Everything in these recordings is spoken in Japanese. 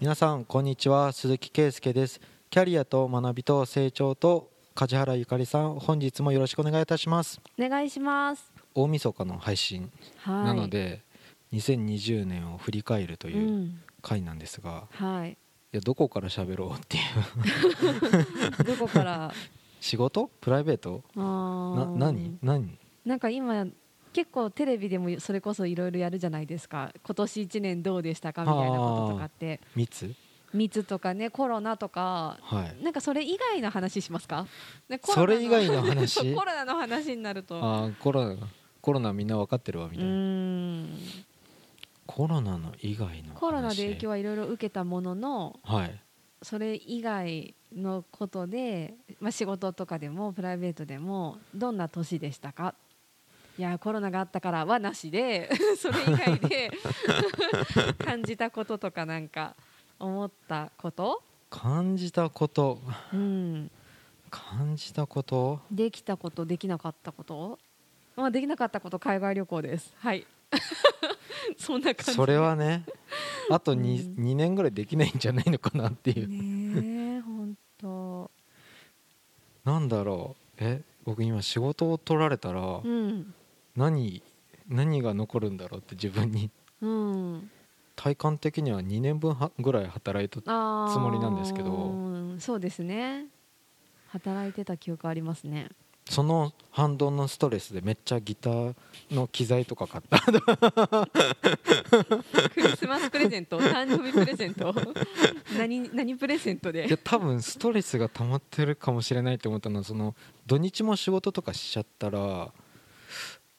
皆さんこんにちは。鈴木圭介です。キャリアと学びと成長と梶原ゆかりさん本日もよろしくお願いいたします。お願いします。大晦日の配信はい。なので、2020年を振り返るとういうん。回なんですが、いはい。やどこから喋ろうっていう。どこから？仕事？プライベート？あなー何？何？なんか今結構テレビでもそれこそいろいろやるじゃないですか。今年1年どうでしたかみたいなこととかって。密？密とかねコロナとか。はい。なんかそれ以外の話しますか、ね、コロナそれ以外の話？コロナの話になると。あーコロナコロナみんな分かってるわみうたいな、コロナの以外の話？コロナで影響はいろいろ受けたもののはい。それ以外のことで、まあ、仕事とかでもプライベートでもどんな年でしたか？いやコロナがあったからはなしで それ以外で 感じたこととかなんか思ったこと、感じたこと？うん、感じたこと？できたことできなかったこと、まあ、できなかったこと海外旅行です。はい。そんな感じ。それはねあと 2,、うん。二年ぐらいできないんじゃないのかなっていう、ねえ本当なんだろう。え僕今仕事を取られたらうん何何が残るんだろうって自分に。うん。体感的には2年分はぐらい働いたつもりなんですけど。うんそうですね。働いてた記憶ありますね。その反動のストレスでめっちゃギターの機材とか買った。クリスマスプレゼント？誕生日プレゼント？何何プレゼントいやで多分ストレスが溜まってるかもしれないって思ったのはその土日も仕事とかしちゃったら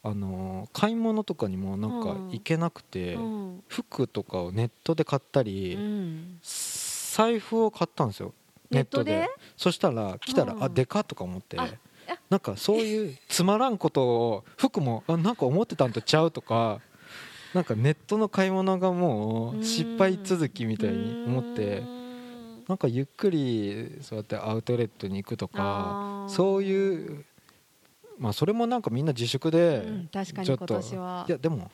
あの買い物とかにもなんかうん。行けなくて、うん。服とかをネットで買ったり、うん。財布を買ったんですよ。ネットで？そしたら来たら、うんあでかっとか思ってなんかそういう つまらんことを服もあなんか思ってたんとちゃうとかなんかネットの買い物がもう失敗続きみたいに思ってうん。なんかゆっくりそうやってアウトレットに行くとかそういうまあそれもなんかみんな自粛でうん確かにちょっと。今年は。いやでも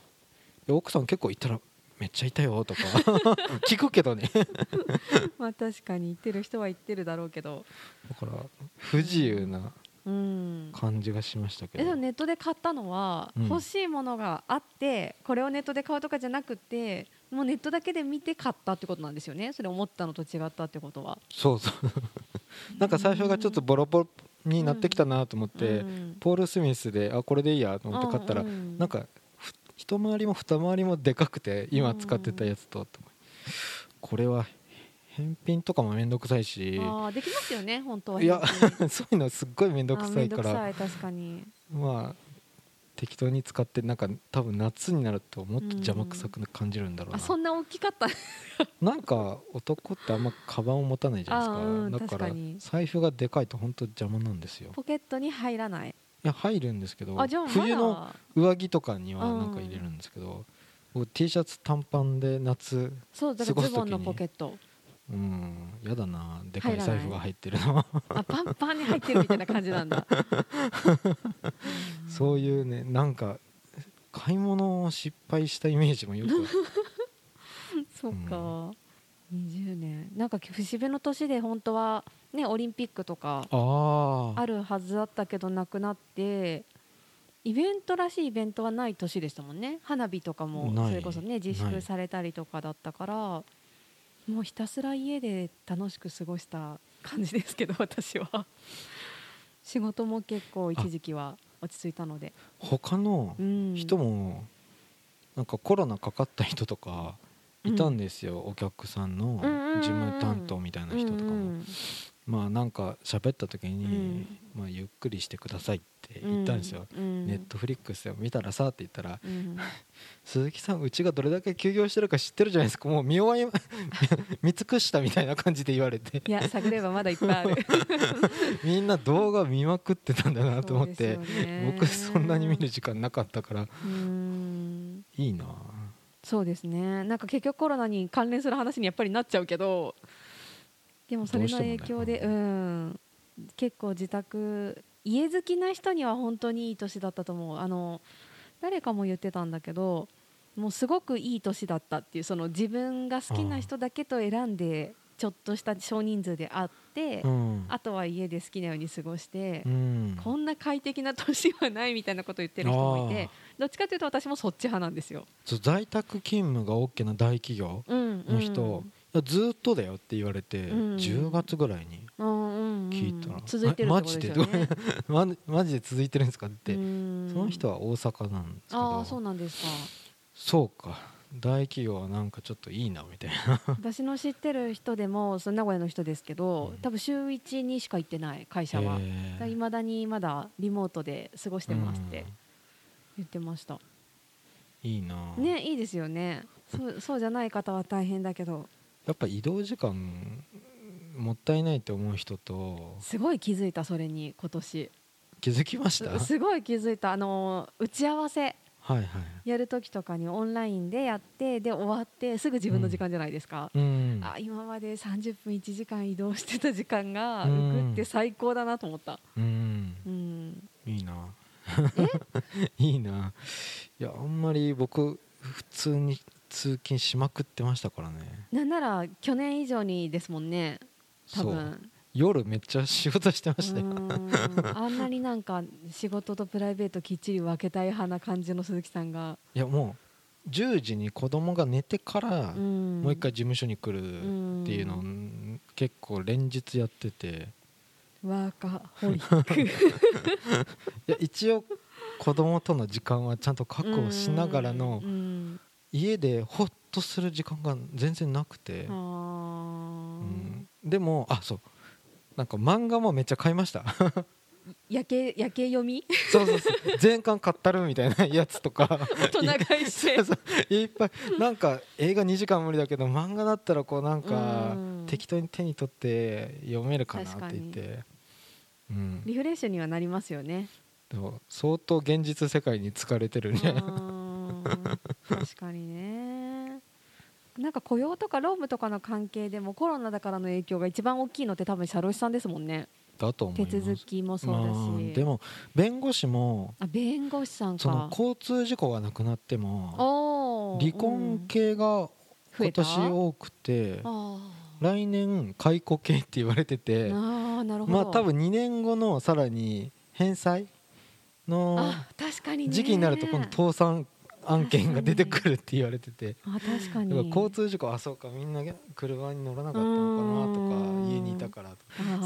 奥さん結構行ったらめっちゃいたよとか。聞くけどね。まあ確かに言ってる人は言ってるだろうけど。だから不自由なうん。感じがしましたけど。えでもネットで買ったのは、うん。欲しいものがあってこれをネットで買うとかじゃなくてもうネットだけで見て買ったってことなんですよね？それ思ったのと違ったってことは。そうそう。なんか最初がちょっとボロボロになってきたなと思って、うんポール・スミスであこれでいいやと思って買ったら、うんうんなんかふ一回りも二回りもでかくて今使ってたやつと、これは返品とかもめんどくさいし。あーできますよね本当はいや そういうのすっごいめんどくあさいから。めんどくさい確かに。まあ適当に使ってなんか多分夏になるともっと邪魔くさく感じるんだろうな、あそんな大きかった。なんか男ってあんまカバンを持たないじゃないですか、だから財布がでかいと本当邪魔なんですよ。ポケットに入らない。いや入るんですけど冬の上着とかにはうんなんか入れるんですけど、僕 T シャツ短パンで夏そうだか過ごす時にらズボンのポケットうんやだなでかい財布が入ってるの。あパンパンに入ってるみたいな感じなんだ。そういうねなんか買い物を失敗したイメージもよく そうか、20年。なんか節目の年で本当はねオリンピックとかあるはずだったけどなくなってイベントらしいイベントはない年でしたもんね。花火とかもそれこそね自粛されたりとかだったからもうひたすら家で楽しく過ごした感じですけど 私は。仕事も結構一時期は落ち着いたので、他のうん、人もなんかコロナかかった人とかいたんですよ、お客さんのうんうんうんうん。事務担当みたいな人とかも、うんうんまあなんか喋った時に、うん。まあ、ゆっくりしてくださいって言ったんですよ、うん。ネットフリックスを見たらさって言ったらうん。鈴木さんうちがどれだけ休業してるか知ってるじゃないですか。もう見終わり見尽くしたみたいな感じで言われて。いや探ればまだいっぱいある。みんな動画見まくってたんだなと思って、僕そんなに見る時間なかったから。うん。いいなそうですね。なんか結局コロナに関連する話にやっぱりなっちゃうけどでもそれの影響でね。うん。結構自宅家好きな人には本当にいい年だったと思う。あの誰かも言ってたんだけどもうすごくいい年だったっていうその自分が好きな人だけと選んでちょっとした少人数で会って、うん。あとは家で好きなように過ごしてう、ん。こんな快適な年はないみたいなことを言ってる人もいてどっちかというと私もそっち派なんですよ。在宅勤務が OK な大企業うんの人、いやずーっとだよって言われて、うん。10月ぐらいにうんうんうん。聞いたら、続いてるってことで。マ マジで続いてるんですかって、うん。その人は大阪なんですけど。ああそうなんですか。そうか。大企業はなんかちょっといいなみたいな。私の知ってる人でもその名古屋の人ですけど、うん。多分週1にしか行ってない会社は。いまだにまだリモートで過ごしてますってうん。言ってました。いいな、ねいいですよね。そうそうじゃない方は大変だけどやっぱ移動時間もったいないと思う人とすごい気づいたそれに今年。気づきました？はいすごい気づいた。あの打ち合わせ。はいやる時とかにオンラインでやってで終わってすぐ自分の時間じゃないですか、うん。あ今まで30分1時間移動してた時間がうん。浮くって最高だなと思った、うん。うん、いいな。いいな。いやあんまり僕普通に通勤しまくってましたからね。なんなら去年以上にですもんね。多分。夜めっちゃ仕事してまうしたよ。あんなになんか仕事とプライベートきっちり分けたい派な感じの鈴木さんが、いやもう10時に子供が寝てからうん。もう一回事務所に来るっていうのをん。結構連日やってて。ワーカホリック。いや一応子供との時間はちゃんと確保しながらの家でホッとする時間が全然なくて、あうーん。でもあそう。なんか漫画もめっちゃ買いました。夜景夜景読み？そうそうそう。全巻買ったるみたいなやつとか。大人買いして。いっぱい。なんか映画2時間無理だけど漫画だったらこうなんかうん。適当に手に取って読めるかなって言って、うん、リフレッシュにはなりますよね。でも相当現実世界に疲れてるうねー。ん 確かにね。なんか雇用とか労務とかの関係でもコロナだからの影響が一番大きいのって多分社労士さんですもんね。だと思い手続きもそうだし、まあでも弁護士もあ弁護士さんそのか交通事故がなくなっても離婚系が今年多くてあ来年解雇系って言われてーてあーなるほど。まあ多分2年後のさらに返済の時期になると今度倒産案件が出てくるって言われてて。あ確かだに交通事故あそうかみんな車に乗らなかったのかなとうんか家にいたから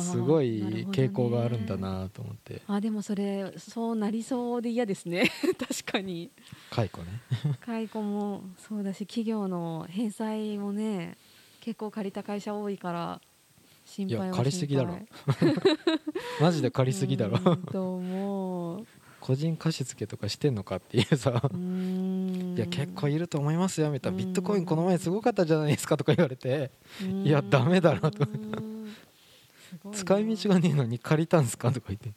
すごい傾向があるんだなと思って。あでもそれそうなりそうで嫌ですね。確かに。解雇ね。解雇もそうだし企業の返済もね結構借りた会社多いから心配はいや借りすぎだろ。心マジで借りすぎだろ。と思う個人貸付とかしてんのかっていうさ。いや結構いると思いますよみたいな。うん。ビットコインこの前すごかったじゃないですかとか言われて。いやダメだろと。使い道がねえのに借りたんすかとか言って。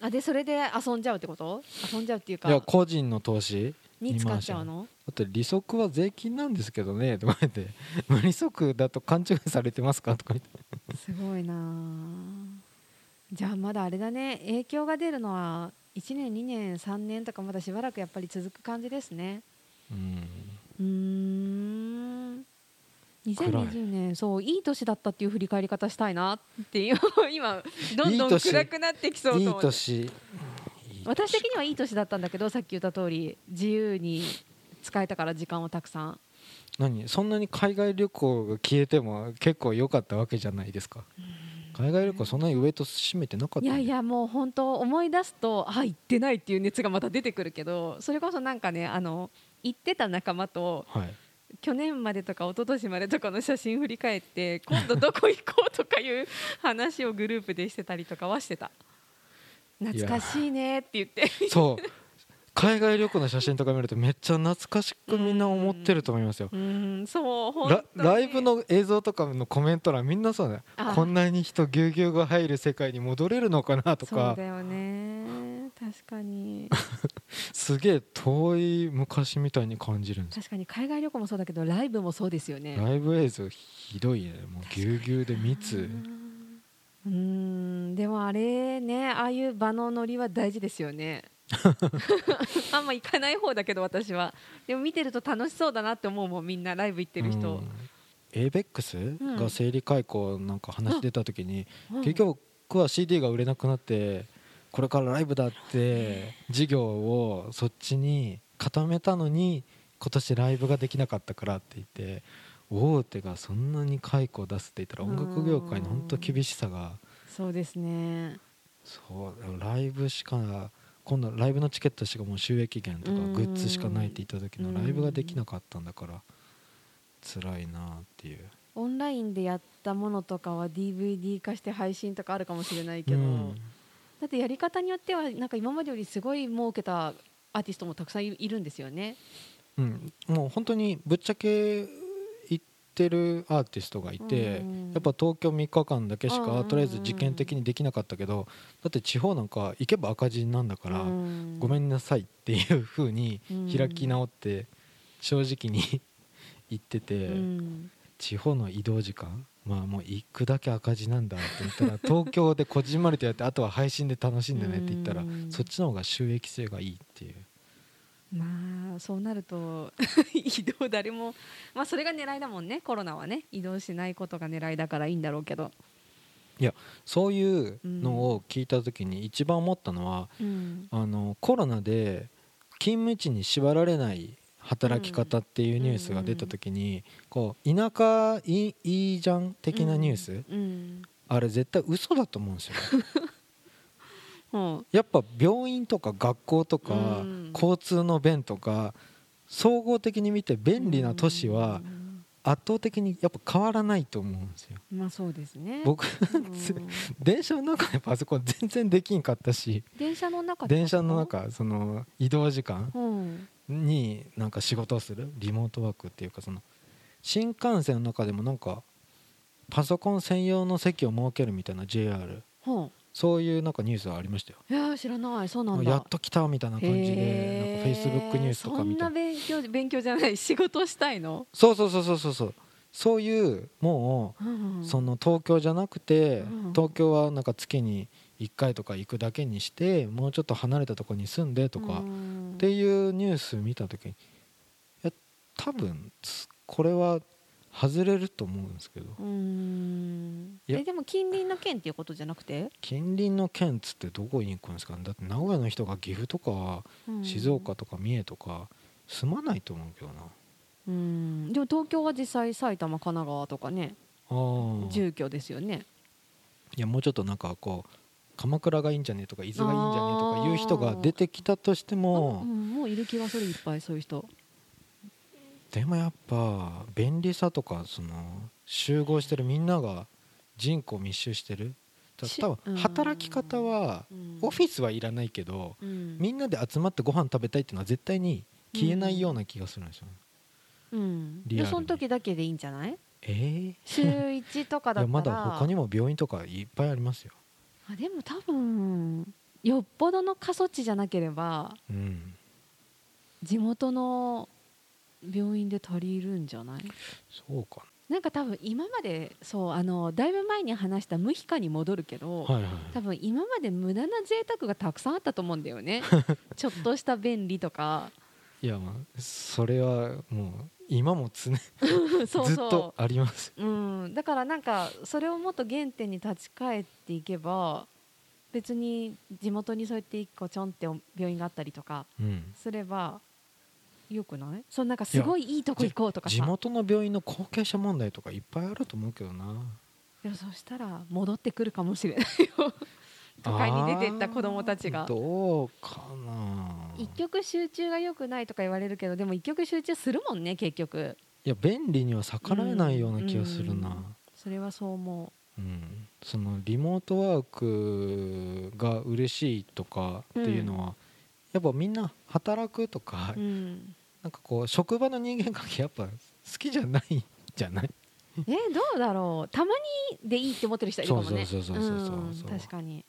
あでそれで遊んじゃうってこと？遊んじゃうっていうか。いや個人の投資？に使っちゃうの？だって利息は税金なんですけどね。とか言って。無利息だと勘違いされてますかとか言って。すごいなあ。じゃあまだあれだね。影響が出るのは1年2年3年とかまだしばらくやっぱり続く感じですね。うん。うーん2020年そういい年だったっていう振り返り方したいなっていう今どんどん暗くなってきそうと思って。年いい私的にはいい年だったんだけどさっき言った通り自由に使えたから時間をたくさん。何？そんなに海外旅行が消えても結構良かったわけじゃないですか海外旅行そんなにウエイト占めてなかったいやいやもう本当思い出すとあ行ってないっていう熱がまた出てくるけどそれこそなんかねあの行ってた仲間とはい。去年までとか一昨年までとかの写真振り返って今度どこ行こうとかいう話をグループでしてたりとかはしてた。懐かしいねって言って。そう海外旅行の写真とか見るとめっちゃ懐かしくみんな思ってると思いますよ。うんそう本ライブの映像とかのコメント欄みんなそうだよ。あこんなに人ぎゅうぎゅうが入る世界に戻れるのかなとか。そうだよね。確かに。すげえ遠い昔みたいに感じるんです。よ確かに海外旅行もそうだけどライブもそうですよね。ライブ映像ひどいね。もうぎゅうぎゅうで密。うん。でもあれねああいう場のノリは大事ですよね あんま行かない方だけど私は。でも見てると楽しそうだなって思うもんみんなライブ行ってる人、エイベックスん。が生理解雇なんか話出た時に、うん。結局は CD が売れなくなってこれからライブだって事業をそっちに固めたのに今年ライブができなかったからって言って大手がそんなに解雇を出すって言ったら音楽業界の本当厳しさが。そうですね。そうライブしか今度ライブのチケットしかもう収益源とかうんグッズしかないって言った時のうんライブができなかったんだから辛いなっていう。オンラインでやったものとかは DVD 化して配信とかあるかもしれないけど、うんだってやり方によってはなんか今までよりすごい儲けたアーティストもたくさんいいるんですよね。うん、もう本当にぶっちゃけ言ってるアーティストがいて、うんやっぱ東京3日間だけしかとりあえず実験的にできなかったけどだって地方なんか行けば赤字なんだから、うん。ごめんなさいっていう風にうん。開き直って正直に 言ってて、うん。地方の移動時間まあもう行くだけ赤字なんだって言ったら 東京でこじんまりとやってあとは配信で楽しんでねって言ったらうん。そっちの方が収益性がいいっていう。まあそうなると 移動誰もまあそれが狙いだもんね。コロナはね。移動しないことが狙いだからいいんだろうけど、そういうのを聞いた時に一番思ったのは、うん。あのコロナで勤務地に縛られない働き方っていうニュースが出た時に、こう田舎いいいいじゃん的なニュース、うん。あれ絶対嘘だと思うんですよ。う んやっぱ病院とか学校とか、うん。交通の便とか総合的に見て便利な都市はうん。圧倒的にやっぱ変わらないと思うんですよ。まあそうですね。僕うん。電車の中でパソコン全然できんかったし電車の中で電車の中その移動時間うん。になんか仕事をするリモートワークっていうかその新幹線の中でもなんかパソコン専用の席を設けるみたいな JR ほそういうなんかニュースがありましたよ。ういやー知らない。そうなんだ。やっと来たみたいな感じでなんか Facebook ニュースとか見てそんな勉強勉強じゃない仕事したいの、そうそうそうそうそうそう。そういうもうんうその東京じゃなくてうん。東京はなんか月に1回とか行くだけにしてもうちょっと離れたところに住んでとかうん。っていうニュース見た時にいや多分つこれは外れると思うんですけど。うん。えでも近隣の県っていうことじゃなくて、近隣の県っつってどこに行くんですか？ねだって名古屋の人が岐阜とかうん。静岡とか三重とか住まないと思うけどな。うん。でも東京は実際埼玉神奈川とかね。あー住居ですよね。いやもうちょっとなんかこう鎌倉がいいんじゃねとか伊豆がいいんじゃねとかいう人が出てきたとしてあもうん、もういる気がするいっぱいそういう人でもやっぱ便利さとかその集合してるみんなが人口密集してる。多分うん。働き方はうん。オフィスはいらないけどうん。みんなで集まってご飯食べたいっていうのは絶対に消えないような気がするんですよね。うん。でその時だけでいいんじゃない？え週1とかだったら。やまだ他にも病院とかいっぱいありますよ。あでも多分よっぽどの過疎地じゃなければうん。地元の病院で足りるんじゃない？そうか。なんか多分今までそうあのだいぶ前に話した無皮化に戻るけど、はいはい多分今まで無駄な贅沢がたくさんあったと思うんだよね。ちょっとした便利とか。いやまあそれはもう今も常 そうずっとそありますう、うん、だからなんかそれをもっと原点に立ち返っていけば別に地元にそうやって一個ちょんって病院があったりとかうん。すればよくない？そうなんかすごいいいとこ行こうとかさ。地元の病院の後継者問題とかいっぱいあると思うけどな。でもそしたら戻ってくるかもしれない。よ 都会に出てった子供たちあがーどうかな。一極集中が良くないとか言われるけどでも一極集中するもんね結局。いや便利には逆らえないような気がするな、うんそれはそう思う。ん。そのリモートワークが嬉しいとかっていうのは、やっぱみんな働くとか、う、うん、なんかこう職場の人間関係やっぱ好きじゃないんじゃない？えどうだろう？たまにでいいって思ってる人いるかもね。そうそうそうそうそううんそう。確かに、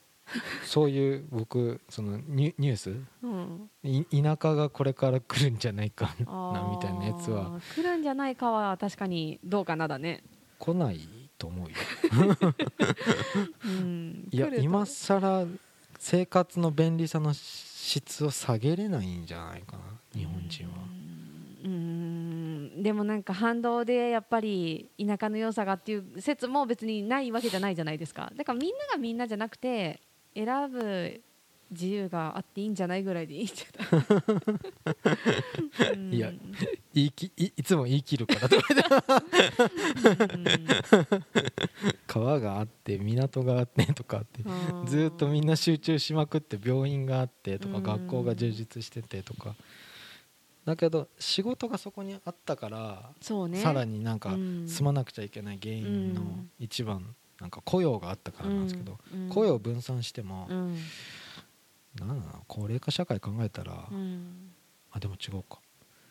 そういう僕そのニュニュース？うん、い田舎がこれから来るんじゃないかなみたいなやつは。来るんじゃないかは確かにどうかなだね、来ないと思うよ。うん、いや今更生活の便利さの質を下げれないんじゃないかな日本人は。うーん。でもなんか反動でやっぱり田舎の良さがっていう説も別にないわけじゃないじゃないですか。だからみんながみんなじゃなくて選ぶ自由があっていいんじゃないぐらいでいいんじゃない？うん。いや言いきいいつも言い切るからとかうん。川があって港があってとかってうんずーっとみんな集中しまくって病院があってとかうん。学校が充実しててとか。だけど仕事がそこにあったからそうね。さらになんかうん。住まなくちゃいけない原因のうん。一番なんか雇用があったからなんですけどうん。雇用を分散してもうんなん高齢化社会考えたらうん。あでも違うか。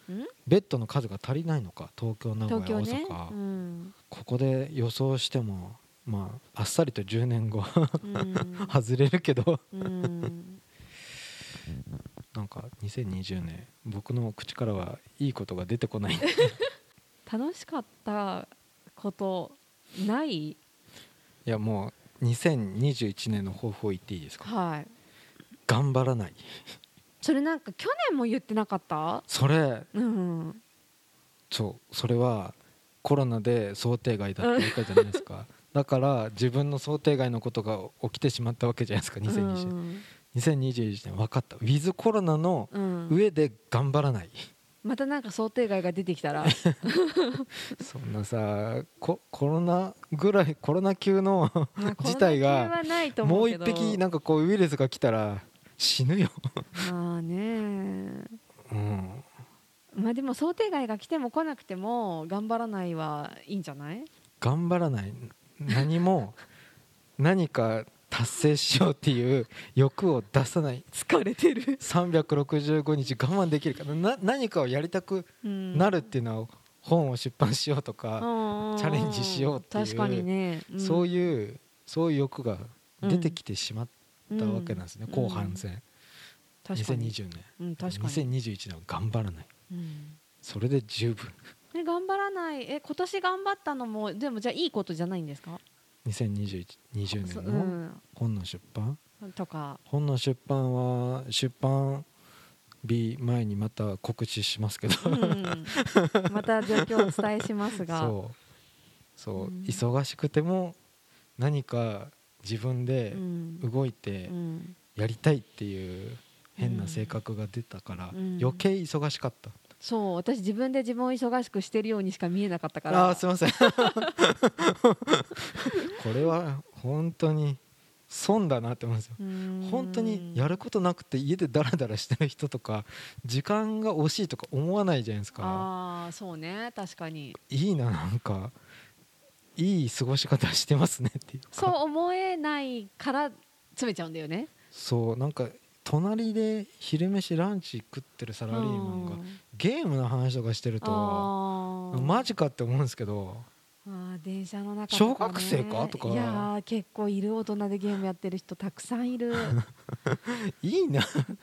うん？ベッドの数が足りないのか東京名古東屋京ね。大阪、うん。ここで予想してもまああっさりと10年後うん。外れるけど。うん。なんか2020年僕の口からはいいことが出てこない。楽しかったことない？いやもう2021年の抱負を言っていいですか？はい頑張らない。それなんか去年も言ってなかった？それうん。そうそれはコロナで想定外だったわけじゃないですか。だから自分の想定外のことが起きてしまったわけじゃないですか2020年、2021年分かった。ウィズコロナのうん。うん上で頑張らない、またなんか想定外が出てきたら。そんなさココロナぐらいコロナ級のまあ 事態がもう一匹なんかこうウイルスが来たら死ぬよ、まあね。うん、まあでも想定外が来ても来なくても頑張らないはいいんじゃない？頑張らない。何も 何か達成しようっていう欲を出さない。疲れてる、365日我慢できるからな何かをやりたくうん。なるっていうのは本を出版しようとうか、んうん。チャレンジしようっていう確かにね、ん。そういうそういう欲が出てきてしまったわけなんですね、うん。後半戦、確かに、2020年。うん、確かに、2021年は頑張らない。うん。それで十分。え頑張らない。え今年頑張ったのもでもじゃあいいことじゃないんですか？2021 20そ年の本の出版、うん、とか。本の出版は出版日前にまた告知しますけど、うん、また状況をお伝えしますが。そう。そう、うん。忙しくても何か自分でうん。動いてうん。やりたいっていう変な性格が出たから、うん。余計忙しかった、そう私自分で自分を忙しくしてるようにしか見えなかったから。あすいません。これは本当に損だなって思うんですよ。うん。本当にやることなくて家でダラダラしてる人とか時間が惜しいとか思わないじゃないですか。ああそうね確かに。いいななんかいい過ごし方してますねっていうか。そう思えないから詰めちゃうんだよね。そうなんか隣で昼飯ランチ食ってるサラリーマンがうん。ゲームの話とかしてるとマジかって思うんですけど。あー電車の中小学生か？とか。いやー結構いる大人でゲームやってる人たくさんいる。いいなって。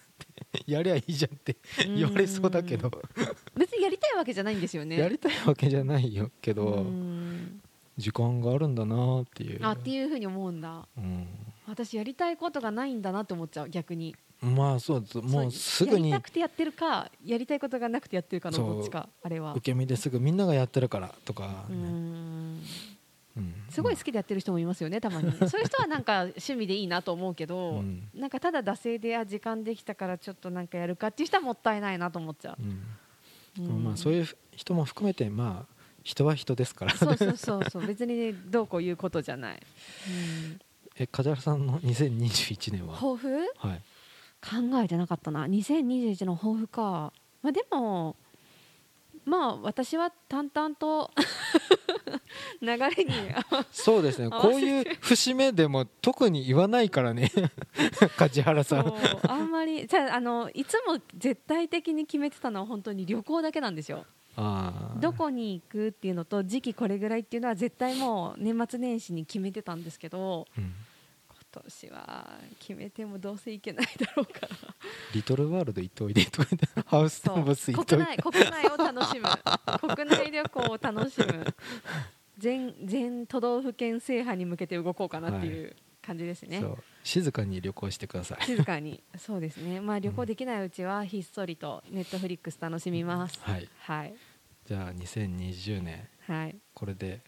やりゃいいじゃんって言われそうだけど。別にやりたいわけじゃないんですよね。やりたいわけじゃないよけうどん時間があるんだなっていう。あっていうふうに思うんだ。うん。私やりたいことがないんだなって思っちゃう逆に。まあそうです。もうすぐに。やりたくてやってるかやりたいことがなくてやってるかのどっちかあれは。受け身ですぐみんながやってるからとかうね、ん。うん。すごい好きでやってる人もいますよねたまに。そういう人はなんか趣味でいいなと思うけど、うん。なんかただ惰性であ時間できたからちょっとなんかやるかっていう人はもったいないなと思っちゃう。ん。う、でもまあそういう人も含めてまあ人は人ですからそうそうそうそう。別にねどうこう言うことじゃない、うん、え梶原さんの2021年は？抱負？はい。考えてなかったな。2021の抱負か。まあでもまあ私は淡々と 流れにそうですね。こういう節目でも特に言わないからね。梶原さん。あんまりじゃああのいつも絶対的に決めてたのは本当に旅行だけなんですよどこに行くっていうのと時期これぐらいっていうのは絶対もう年末年始に決めてたんですけどうん。今年は決めてもどうせ行けないだろうから。リトルワールド行っといでとハウステンボス行っといて。国内国内を楽しむ。国内旅行を楽しむ。全全都道府県制覇に向けて動こうかなっていう、感じですね。そう。静かに旅行してください。静かに。そうですね。まあ旅行できないうちはひっそりとネットフリックス楽しみます、はい。はい。じゃあ2020年はい。これで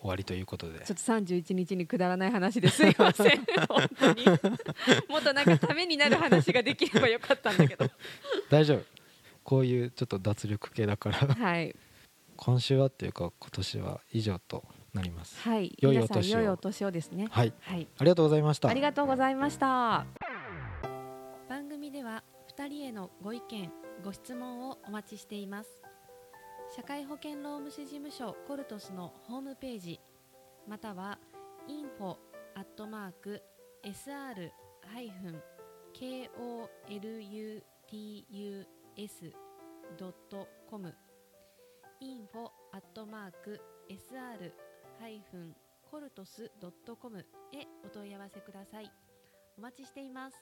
終わりということで。ちょっと31日にくだらない話ですいません。本当に。もっとなんかためになる話ができればよかったんだけど。大丈夫。こういうちょっと脱力系だから。はい。今週はっていうか今年は以上となります。はい。良いお年を。良いお年をですね。はい。はい。ありがとうございました。ありがとうございました。番組では2人へのご意見ご質問をお待ちしています。社会保険労務士事務所コルトスのホームページまたは info アットマーク sr ハイフン kolutus ドットコム info アットマーク sr コルトス .com へお問い合わせください。お待ちしています。